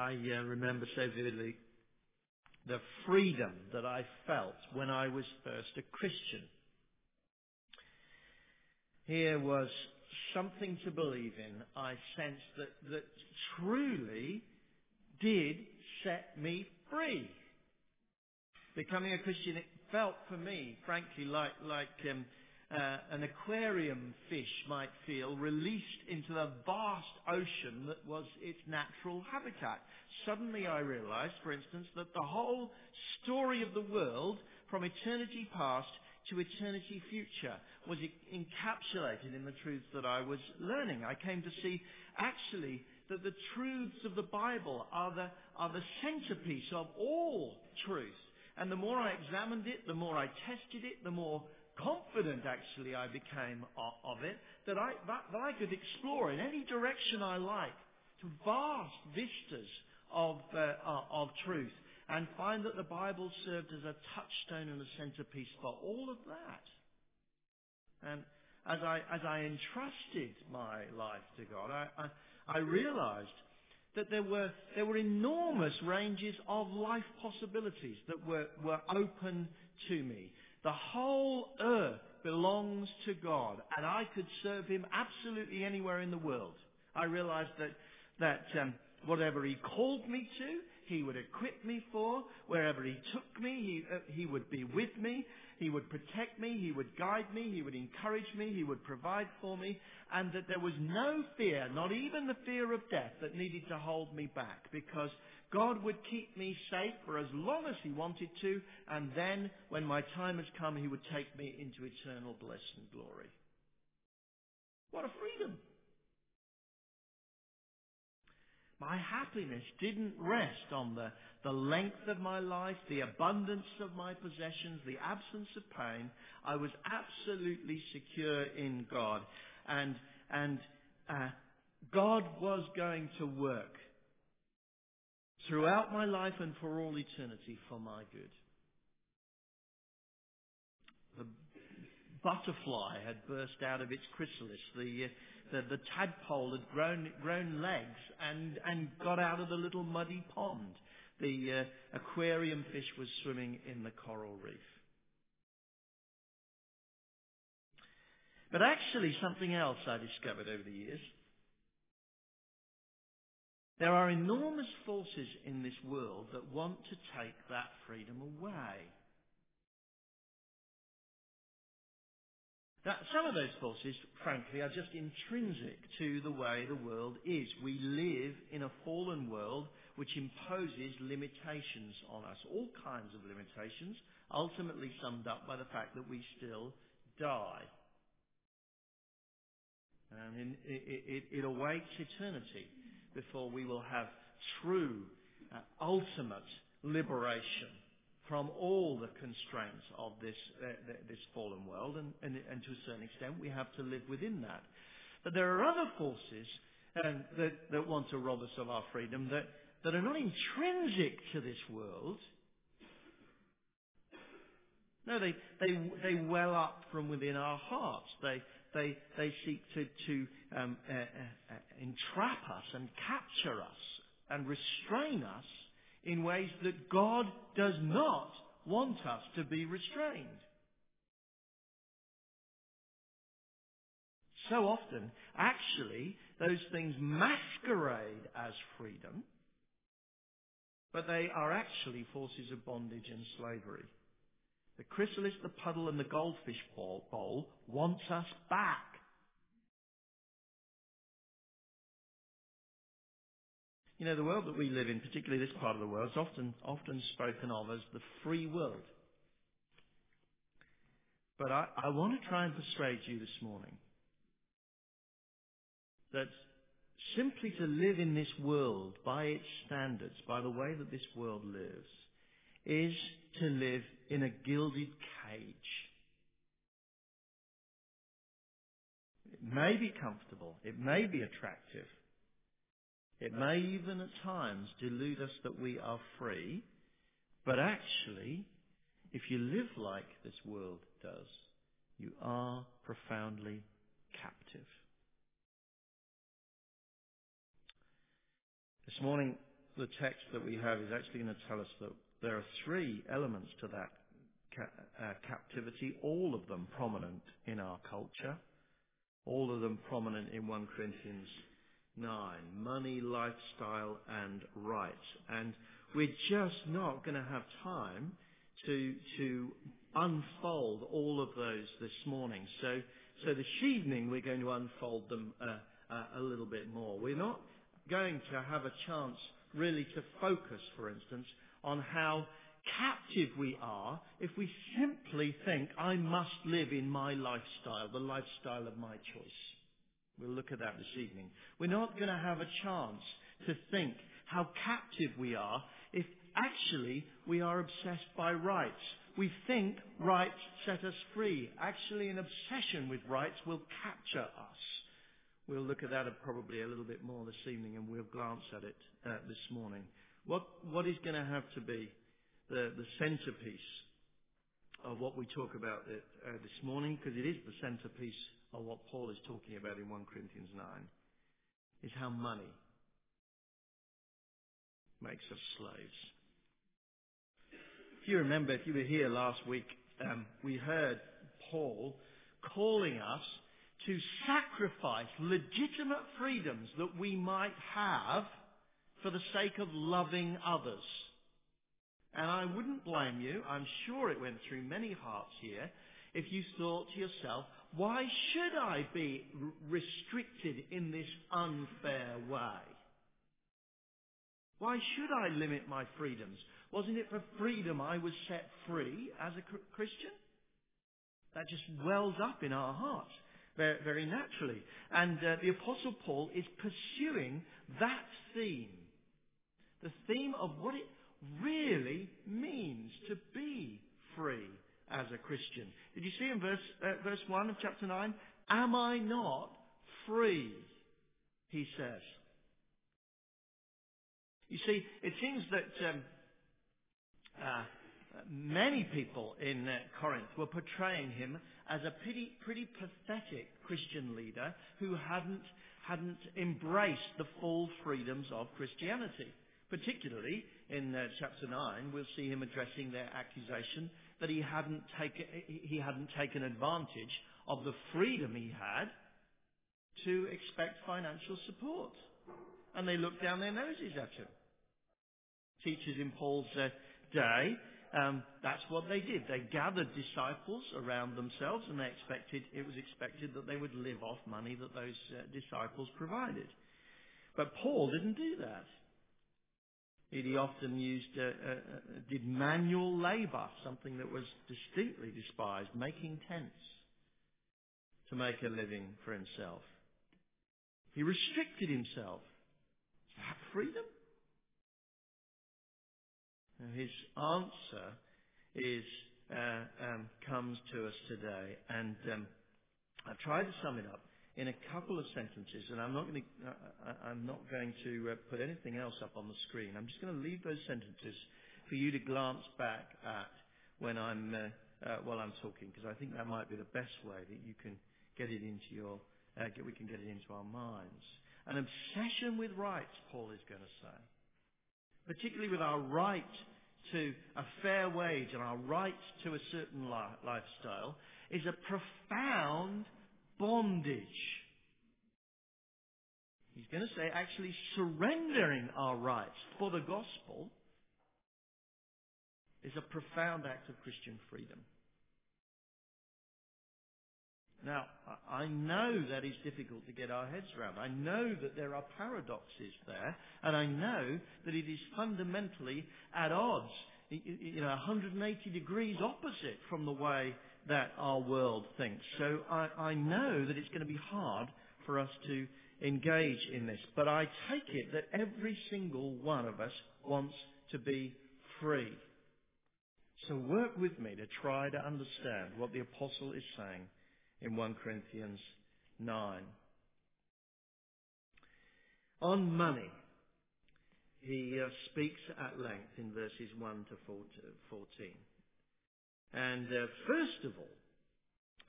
I uh, remember so vividly the freedom that I felt when I was first a Christian. Here was something to believe in. I sensed that, that truly did set me free. Becoming a Christian, it felt for me, frankly, like, like um, uh, an aquarium fish might feel released into the vast ocean that was its natural habitat. Suddenly I realized, for instance, that the whole story of the world from eternity past to eternity future was encapsulated in the truths that I was learning. I came to see actually that the truths of the Bible are the, are the centerpiece of all truth. And the more I examined it, the more I tested it, the more confident actually I became of it, that I, that, that I could explore in any direction I like to vast vistas of, uh, of truth and find that the Bible served as a touchstone and a centerpiece for all of that. And as I, as I entrusted my life to God, I, I, I realized that there were, there were enormous ranges of life possibilities that were, were open to me. The whole earth belongs to God, and I could serve Him absolutely anywhere in the world. I realized that, that um, whatever He called me to, He would equip me for. Wherever He took me, He, uh, he would be with me. He would protect me. He would guide me. He would encourage me. He would provide for me. And that there was no fear, not even the fear of death, that needed to hold me back because God would keep me safe for as long as He wanted to, and then, when my time has come, He would take me into eternal bliss and glory. What a freedom! My happiness didn't rest on the, the length of my life, the abundance of my possessions, the absence of pain. I was absolutely secure in God. And, and uh, God was going to work throughout my life and for all eternity for my good. The butterfly had burst out of its chrysalis. The, uh, the, the tadpole had grown, grown legs and, and got out of the little muddy pond. The uh, aquarium fish was swimming in the coral reef. But actually something else I discovered over the years there are enormous forces in this world that want to take that freedom away. Now, some of those forces, frankly, are just intrinsic to the way the world is. We live in a fallen world which imposes limitations on us, all kinds of limitations, ultimately summed up by the fact that we still die. And it, it, it awaits eternity before we will have true, uh, ultimate liberation from all the constraints of this, uh, this fallen world, and, and, and, to a certain extent we have to live within that. But there are other forces um, that, that want to rob us of our freedom that, that are not intrinsic to this world. No, they, they, they well up from within our hearts. They, they, they seek to, to um, uh, uh, entrap us and capture us and restrain us in ways that God does not want us to be restrained. So often, actually, those things masquerade as freedom, but they are actually forces of bondage and slavery. The chrysalis, the puddle, and the goldfish bowl, wants us back. You know, the world that we live in, particularly this part of the world, is often, often spoken of as the free world. But I, I want to try and persuade you this morning that simply to live in this world by its standards, by the way that this world lives, is to live in a gilded cage. It may be comfortable. It may be attractive. It may even at times delude us that we are free. But actually, if you live like this world does, you are profoundly captive. This morning, the text that we have is actually going to tell us that there are three elements to that captivity, all of them prominent in our culture, all of them prominent in 1 Corinthians 9 money, lifestyle, and rights. And we're just not going to have time to, to unfold all of those this morning. So, so this evening we're going to unfold them uh, uh, a little bit more. We're not going to have a chance really to focus, for instance, on how captive we are if we simply think, I must live in my lifestyle, the lifestyle of my choice. We'll look at that this evening. We're not going to have a chance to think how captive we are if actually we are obsessed by rights. We think rights set us free. Actually, an obsession with rights will capture us. We'll look at that probably a little bit more this evening and we'll glance at it uh, this morning. What, what is going to have to be the, the centerpiece of what we talk about it, uh, this morning, because it is the centerpiece of what Paul is talking about in 1 Corinthians 9, is how money makes us slaves. If you remember, if you were here last week, um, we heard Paul calling us to sacrifice legitimate freedoms that we might have for the sake of loving others. And I wouldn't blame you, I'm sure it went through many hearts here, if you thought to yourself, why should I be restricted in this unfair way? Why should I limit my freedoms? Wasn't it for freedom I was set free as a Christian? That just wells up in our hearts very, very naturally. And uh, the Apostle Paul is pursuing that theme. The theme of what it really means to be free as a Christian. Did you see in verse, uh, verse 1 of chapter 9? Am I not free? He says. You see, it seems that um, uh, many people in uh, Corinth were portraying him as a pretty, pretty pathetic Christian leader who hadn't, hadn't embraced the full freedoms of Christianity. Particularly in uh, chapter 9, we'll see him addressing their accusation that he hadn't, taken, he hadn't taken advantage of the freedom he had to expect financial support. And they looked down their noses at him. Teachers in Paul's uh, day um, that's what they did. They gathered disciples around themselves, and they expected it was expected that they would live off money that those uh, disciples provided. But Paul didn't do that. He often used uh, uh, uh, did manual labour, something that was distinctly despised, making tents to make a living for himself. He restricted himself. Is that freedom? his answer is uh, um, comes to us today, and um, I've tried to sum it up in a couple of sentences, and I'm not going to uh, I'm not going to uh, put anything else up on the screen. I'm just going to leave those sentences for you to glance back at when I'm uh, uh, while I'm talking, because I think that might be the best way that you can get it into your uh, get, we can get it into our minds. An obsession with rights, Paul is going to say particularly with our right to a fair wage and our right to a certain li- lifestyle, is a profound bondage. He's going to say actually surrendering our rights for the gospel is a profound act of Christian freedom. Now, I know that is difficult to get our heads around. I know that there are paradoxes there, and I know that it is fundamentally at odds, you know, 180 degrees opposite from the way that our world thinks. So I, I know that it's going to be hard for us to engage in this. But I take it that every single one of us wants to be free. So work with me to try to understand what the apostle is saying in 1 Corinthians 9. On money, he uh, speaks at length in verses 1 to 14. And uh, first of all,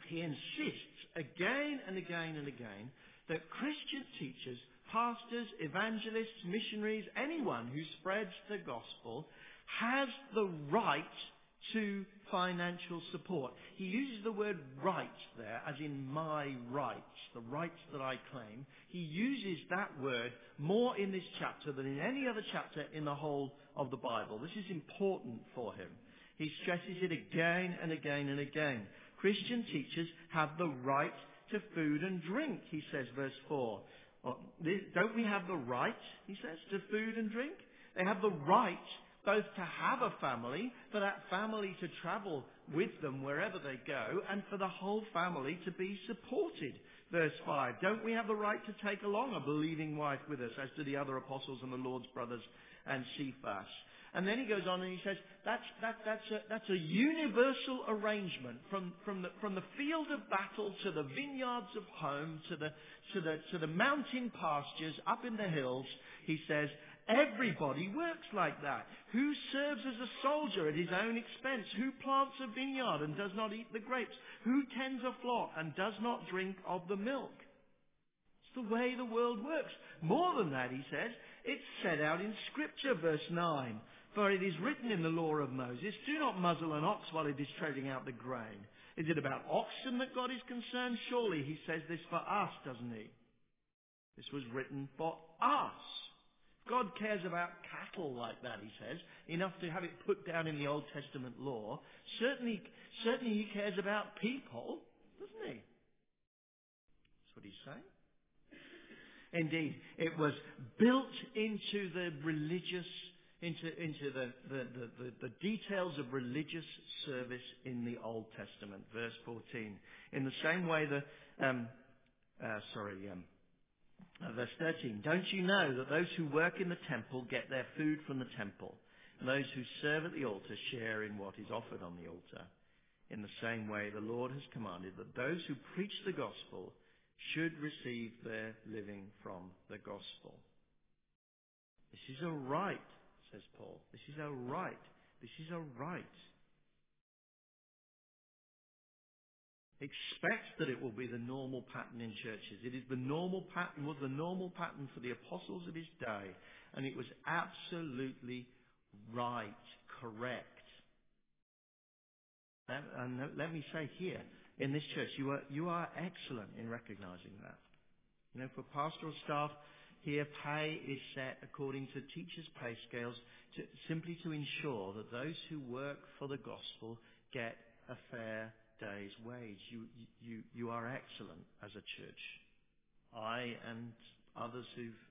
he insists again and again and again that Christian teachers pastors, evangelists, missionaries, anyone who spreads the gospel has the right to financial support. He uses the word right there, as in my rights, the rights that I claim. He uses that word more in this chapter than in any other chapter in the whole of the Bible. This is important for him. He stresses it again and again and again. Christian teachers have the right to food and drink, he says, verse 4. Don't we have the right, he says, to food and drink? They have the right both to have a family, for that family to travel with them wherever they go, and for the whole family to be supported. Verse 5, don't we have the right to take along a believing wife with us, as do the other apostles and the Lord's brothers and Cephas? And then he goes on and he says, that's, that, that's, a, that's a universal arrangement from, from, the, from the field of battle to the vineyards of home to the, to, the, to the mountain pastures up in the hills. He says, Everybody works like that. Who serves as a soldier at his own expense? Who plants a vineyard and does not eat the grapes? Who tends a flock and does not drink of the milk? It's the way the world works. More than that, he says, it's set out in Scripture, verse 9. For it is written in the law of Moses, do not muzzle an ox while it is treading out the grain. Is it about oxen that God is concerned? Surely he says this for us, doesn't he? This was written for us. God cares about cattle like that, he says, enough to have it put down in the Old Testament law. Certainly, certainly he cares about people, doesn't he? That's what he's saying. Indeed, it was built into the religious, into, into the, the, the, the, details of religious service in the Old Testament. Verse 14. In the same way the, um, uh, sorry, um, uh, verse 13, don't you know that those who work in the temple get their food from the temple, and those who serve at the altar share in what is offered on the altar? In the same way, the Lord has commanded that those who preach the gospel should receive their living from the gospel. This is a right, says Paul. This is a right. This is a right. expect that it will be the normal pattern in churches. It is the normal pattern, was the normal pattern for the apostles of his day, and it was absolutely right, correct. And let me say here, in this church, you are, you are excellent in recognizing that. You know, for pastoral staff, here pay is set according to teachers' pay scales to, simply to ensure that those who work for the gospel get a fair day's wage. You, you, you are excellent as a church. I and others who've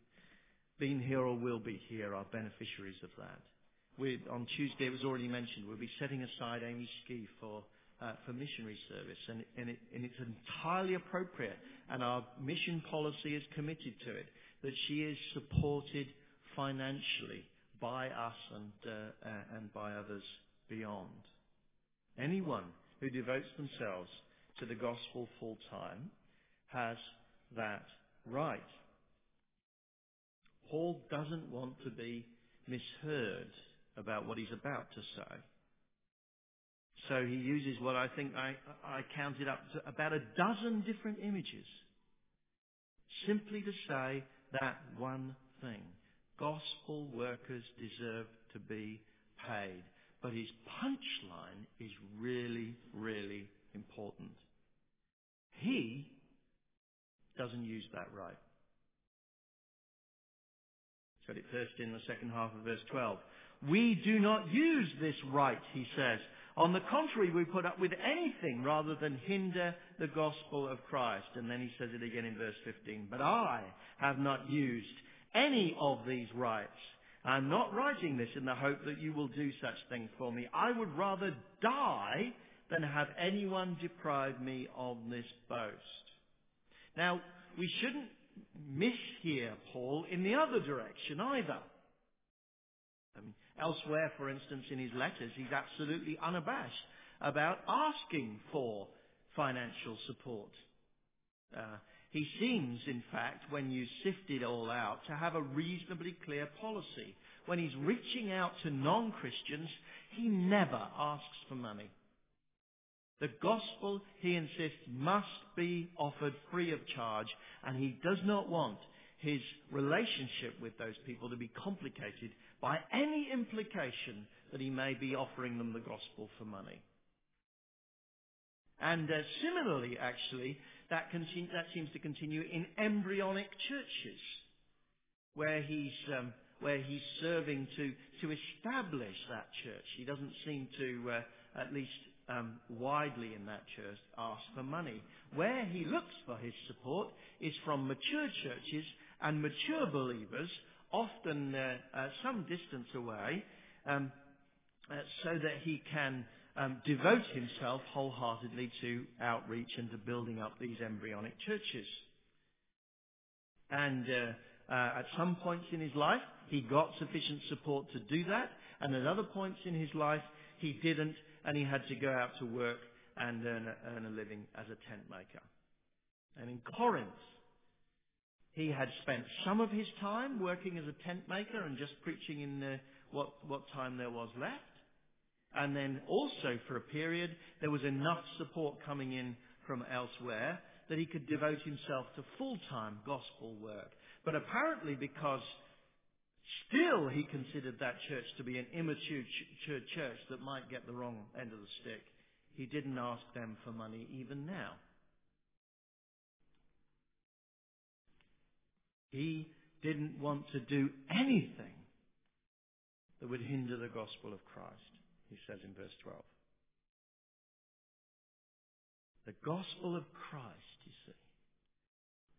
been here or will be here are beneficiaries of that. we on Tuesday, it was already mentioned, we'll be setting aside Amy Ski for uh, for missionary service, and, and, it, and it's entirely appropriate, and our mission policy is committed to it, that she is supported financially by us and, uh, uh, and by others beyond. Anyone who devotes themselves to the gospel full time has that right. Paul doesn't want to be misheard about what he's about to say. So he uses what I think I, I counted up to about a dozen different images simply to say that one thing. Gospel workers deserve to be paid. But his punchline is really, really important. He doesn't use that right. Said it first in the second half of verse 12. We do not use this right, he says. On the contrary, we put up with anything rather than hinder the gospel of Christ. And then he says it again in verse 15. But I have not used any of these rights I'm not writing this in the hope that you will do such things for me. I would rather die than have anyone deprive me of this boast. Now, we shouldn't miss here Paul in the other direction either. I mean, elsewhere, for instance, in his letters, he's absolutely unabashed about asking for financial support. Uh, he seems, in fact, when you sift it all out, to have a reasonably clear policy. When he's reaching out to non-Christians, he never asks for money. The gospel, he insists, must be offered free of charge, and he does not want his relationship with those people to be complicated by any implication that he may be offering them the gospel for money. And uh, similarly, actually, that, continu- that, seems to continue in embryonic churches, where he's um, where he's serving to to establish that church. He doesn't seem to, uh, at least um, widely in that church, ask for money. Where he looks for his support is from mature churches and mature believers, often uh, uh, some distance away, um, uh, so that he can um, devote himself wholeheartedly to outreach and to building up these embryonic churches. And uh, uh, at some points in his life, he got sufficient support to do that, and at other points in his life, he didn't, and he had to go out to work and earn a, earn a living as a tent maker. And in Corinth, he had spent some of his time working as a tent maker and just preaching in the, what, what time there was left. And then also for a period, there was enough support coming in from elsewhere that he could devote himself to full-time gospel work. But apparently because still he considered that church to be an immature ch- church that might get the wrong end of the stick, he didn't ask them for money even now. He didn't want to do anything that would hinder the gospel of Christ, he says in verse 12. The gospel of Christ, you see,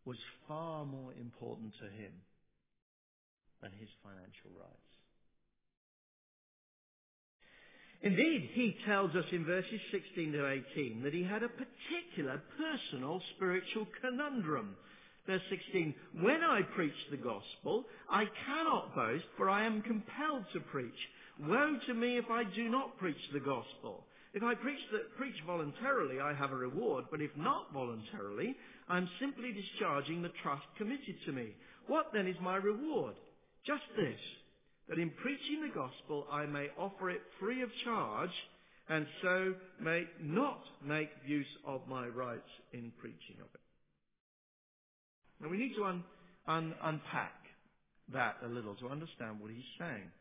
was far more important to him than his financial rights. Indeed, he tells us in verses 16 to 18 that he had a particular personal spiritual conundrum Verse 16, When I preach the gospel, I cannot boast, for I am compelled to preach. Woe to me if I do not preach the gospel. If I preach, the, preach voluntarily, I have a reward, but if not voluntarily, I am simply discharging the trust committed to me. What then is my reward? Just this, that in preaching the gospel I may offer it free of charge, and so may not make use of my rights in preaching of it. Now we need to un, un, unpack that a little to understand what he's saying.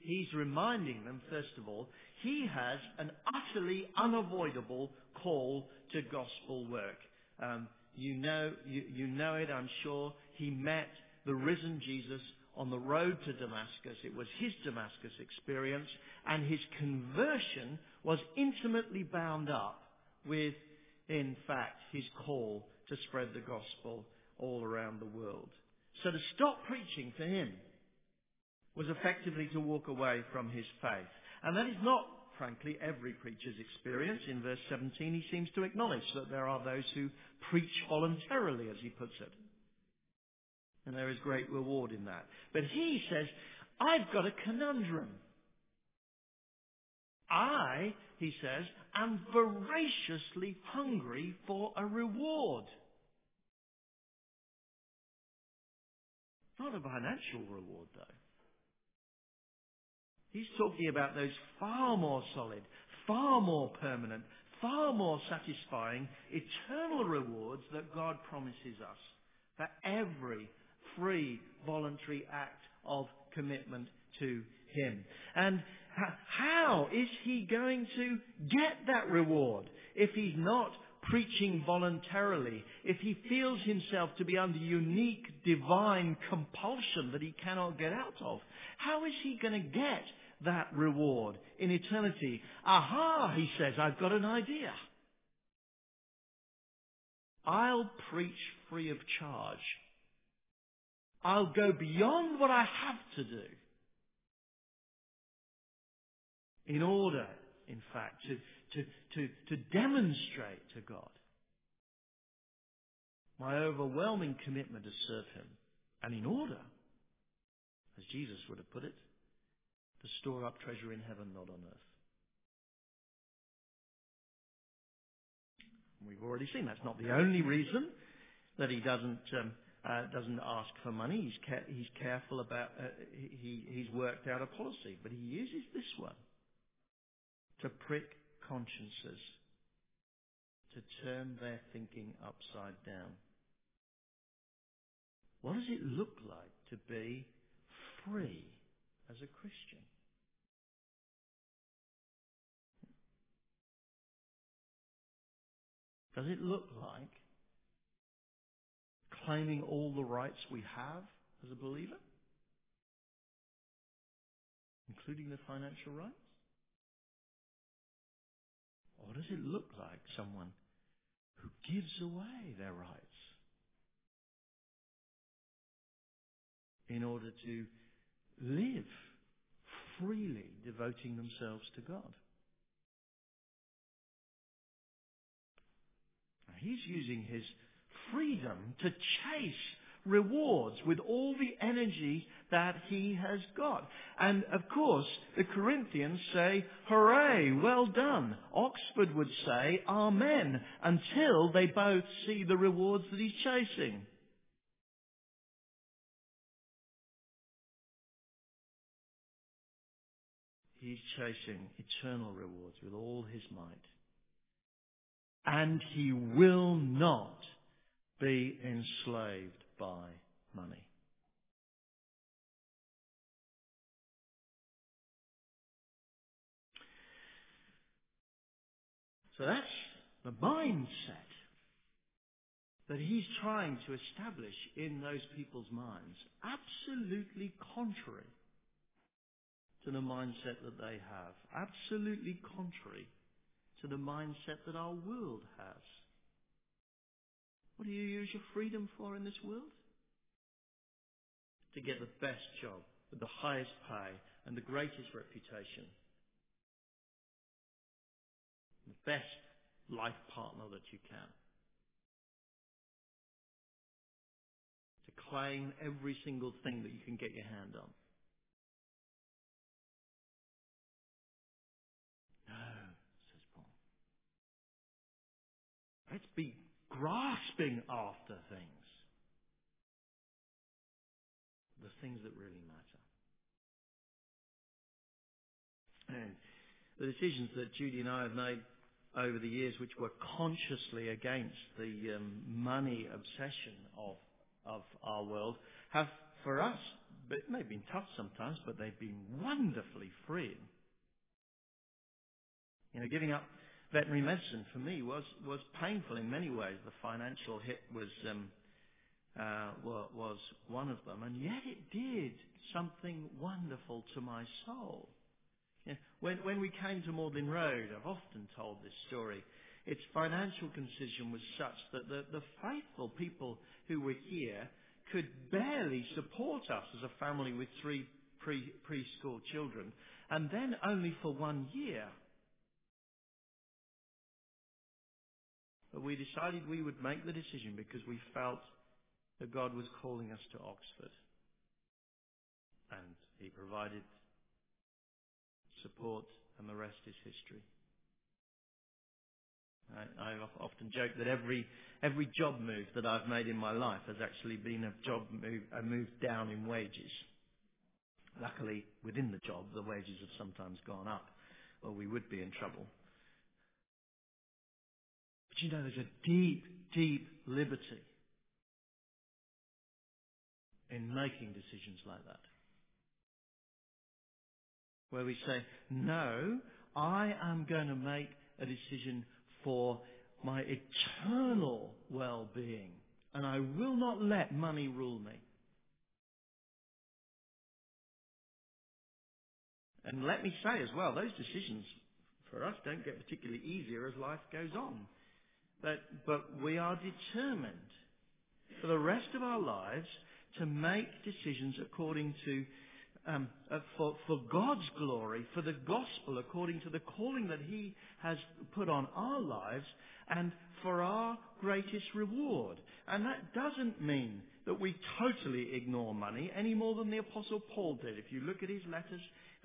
He's reminding them, first of all, he has an utterly unavoidable call to gospel work. Um, you know, you, you know it, I'm sure. He met the risen Jesus on the road to Damascus. It was his Damascus experience, and his conversion was intimately bound up with, in fact, his call to spread the gospel all around the world. So to stop preaching for him was effectively to walk away from his faith. And that is not, frankly, every preacher's experience. In verse 17, he seems to acknowledge that there are those who preach voluntarily, as he puts it. And there is great reward in that. But he says, I've got a conundrum. I, he says, am voraciously hungry for a reward. Not a financial reward, though. He's talking about those far more solid, far more permanent, far more satisfying, eternal rewards that God promises us for every free, voluntary act of commitment to Him. And how is he going to get that reward if he's not preaching voluntarily, if he feels himself to be under unique divine compulsion that he cannot get out of? How is he going to get that reward in eternity? Aha, he says, I've got an idea. I'll preach free of charge. I'll go beyond what I have to do in order, in fact, to, to, to, to demonstrate to God my overwhelming commitment to serve Him. And in order, as Jesus would have put it, to store up treasure in heaven, not on earth. We've already seen that's not the only reason that he doesn't um, uh, doesn't ask for money. He's ca- he's careful about uh, he he's worked out a policy, but he uses this one to prick consciences, to turn their thinking upside down. What does it look like to be free as a Christian? Does it look like claiming all the rights we have as a believer? Including the financial rights? Or does it look like someone who gives away their rights in order to live freely, devoting themselves to God? He's using his freedom to chase rewards with all the energy that he has got. And of course, the Corinthians say, hooray, well done. Oxford would say, amen, until they both see the rewards that he's chasing. He's chasing eternal rewards with all his might and he will not be enslaved by money. So that's the mindset that he's trying to establish in those people's minds. Absolutely contrary to the mindset that they have. Absolutely contrary to the mindset that our world has. What do you use your freedom for in this world? To get the best job with the highest pay and the greatest reputation. The best life partner that you can. To claim every single thing that you can get your hand on. No, says Paul. Let's be grasping after things. The things that really matter. And the decisions that Judy and I have made over the years, which were consciously against the um, money obsession of of our world, have for us, it may have been tough sometimes, but they've been wonderfully freeing. You know, giving up veterinary medicine for me was was painful in many ways. The financial hit was um, uh, was one of them, and yet it did something wonderful to my soul. When when we came to Magdalen Road, I've often told this story. Its financial condition was such that the, the faithful people who were here could barely support us as a family with three pre, preschool children, and then only for one year. But we decided we would make the decision because we felt that God was calling us to Oxford. And He provided support, and the rest is history. I, I often joke that every every job move that I've made in my life has actually been a job move, a move down in wages. Luckily, within the job, the wages have sometimes gone up, or we would be in trouble. But you know, there's a deep, deep liberty in making decisions like that. Where we say, no, I am going to make a decision for my eternal well-being and I will not let money rule me. And let me say as well, those decisions for us don't get particularly easier as life goes on. But, but we are determined for the rest of our lives to make decisions according to, um, uh, for, for God's glory, for the gospel, according to the calling that He has put on our lives, and for our greatest reward. And that doesn't mean that we totally ignore money any more than the Apostle Paul did. If you look at his letters,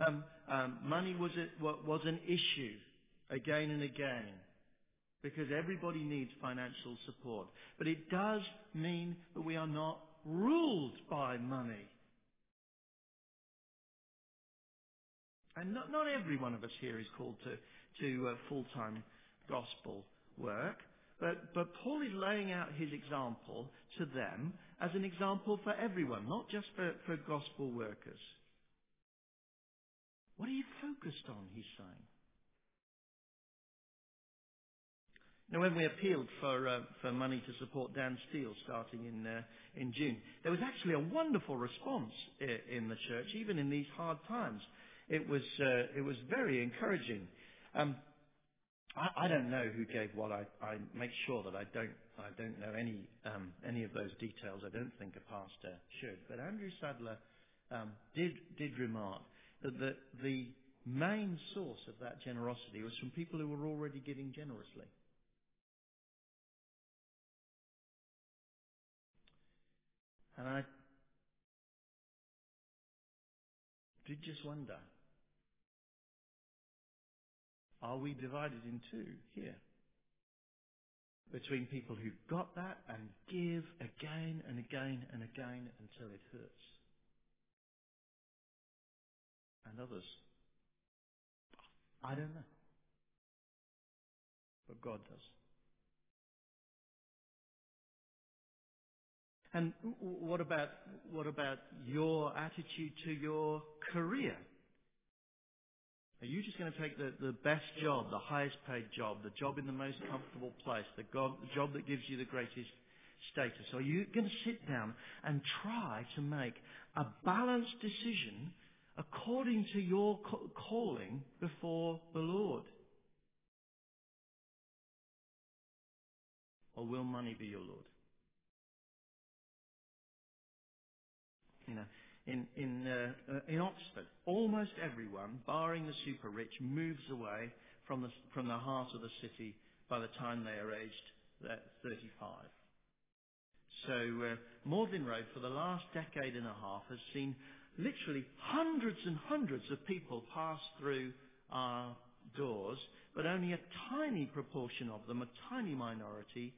um, um, money was, a, was an issue again and again because everybody needs financial support. But it does mean that we are not ruled by money. And not, not every one of us here is called to, to uh, full-time gospel work. But, but Paul is laying out his example to them, as an example for everyone, not just for, for gospel workers. What are you focused on, he's saying. Now, when we appealed for uh, for money to support Dan Steele starting in uh, in June, there was actually a wonderful response in, the church, even in these hard times. It was uh, it was very encouraging. Um, I, I, don't know who gave what. I, I, make sure that I don't I don't know any um, any of those details. I don't think a pastor should. But Andrew Sadler um, did did remark that the, the main source of that generosity was from people who were already giving generously. And I did just wonder are we divided in two here? Between people who got that and give again and again and again until it hurts. And others. I don't know. But God does. And what about, what about your attitude to your career? Are you just going to take the, the best job, the highest paid job, the job in the most comfortable place, the, go- the job that gives you the greatest status? Are you going to sit down and try to make a balanced decision according to your calling before the Lord? Or will money be your Lord? You know, in in uh, in Oxford, almost everyone, barring the super rich, moves away from the from the heart of the city by the time they are aged uh, 35. So uh, Magdalen Road, for the last decade and a half, has seen literally hundreds and hundreds of people pass through our doors, but only a tiny proportion of them, a tiny minority,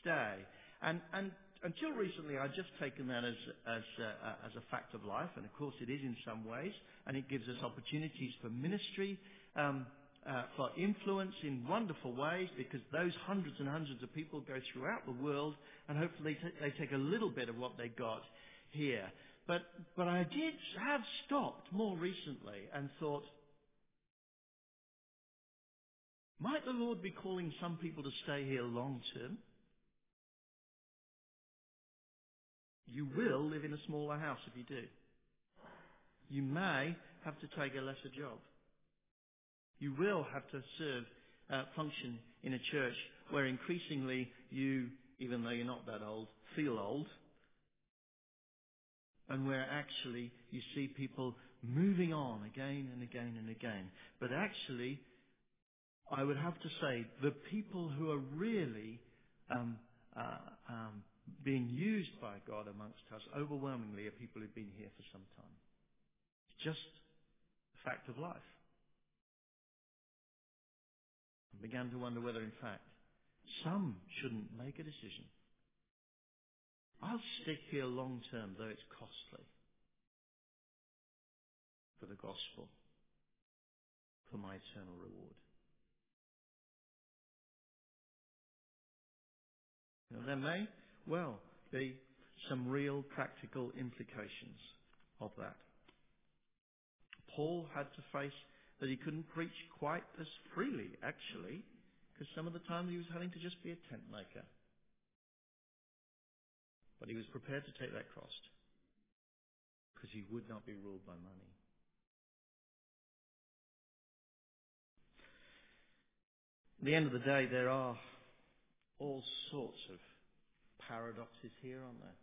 stay. And and until recently, I'd just taken that as as uh, as a fact of life, and of course it is in some ways, and it gives us opportunities for ministry, um, uh, for influence in wonderful ways, because those hundreds and hundreds of people go throughout the world, and hopefully t- they take a little bit of what they got here. But but I did have stopped more recently and thought. Might the Lord be calling some people to stay here long term? You will live in a smaller house if you do. You may have to take a lesser job. You will have to serve, uh, function in a church where increasingly you, even though you're not that old, feel old. And where actually you see people moving on again and again and again. But actually, I would have to say, the people who are really um, uh, um, being used by God amongst us overwhelmingly are people who've been here for some time. It's just a fact of life. I began to wonder whether, in fact, some shouldn't make a decision. I'll stick here long term, though it's costly, for the gospel, for my eternal reward. May well be some real practical implications of that. Paul had to face that he couldn't preach quite as freely, actually, because some of the time he was having to just be a tent maker. But he was prepared to take that cost because he would not be ruled by money. At the end of the day, there are all sorts of paradoxes here, aren't there?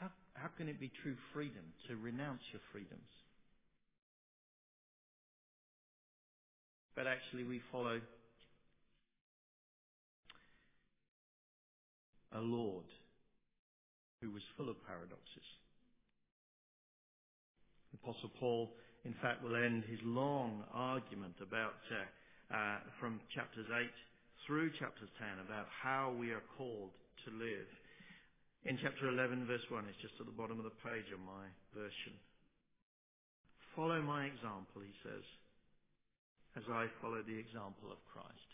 How, how can it be true freedom to renounce your freedoms? But actually, we follow a Lord who was full of paradoxes. The Apostle Paul, in fact, will end his long argument about uh, uh, from chapters 8 through chapter 10 about how we are called to live. In chapter 11, verse 1, it's just at the bottom of the page of my version. Follow my example, he says, as I follow the example of Christ.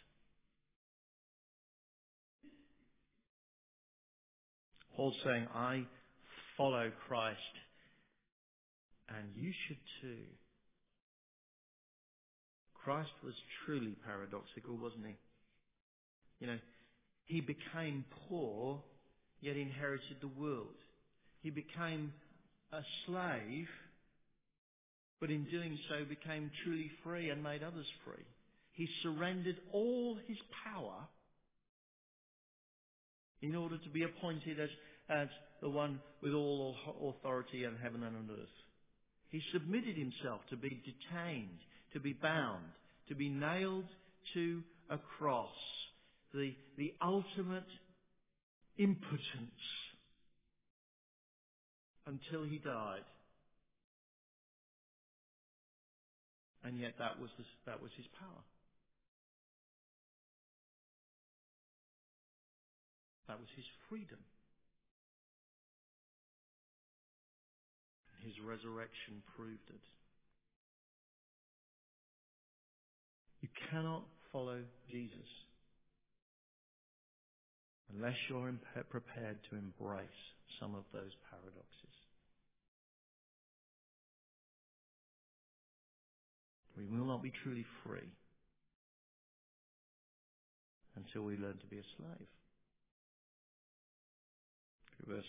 Paul's saying, I follow Christ, and you should too. Christ was truly paradoxical, wasn't he? You know, he became poor, yet inherited the world. He became a slave, but in doing so became truly free and made others free. He surrendered all his power in order to be appointed as, as the one with all authority in heaven and on earth. He submitted himself to be detained, to be bound, to be nailed to a cross, the, the ultimate impotence until he died. And yet that was, that was his power. That was his freedom. His resurrection proved it. You cannot follow Jesus unless you're prepared to embrace some of those paradoxes. We will not be truly free until we learn to be a slave. Verse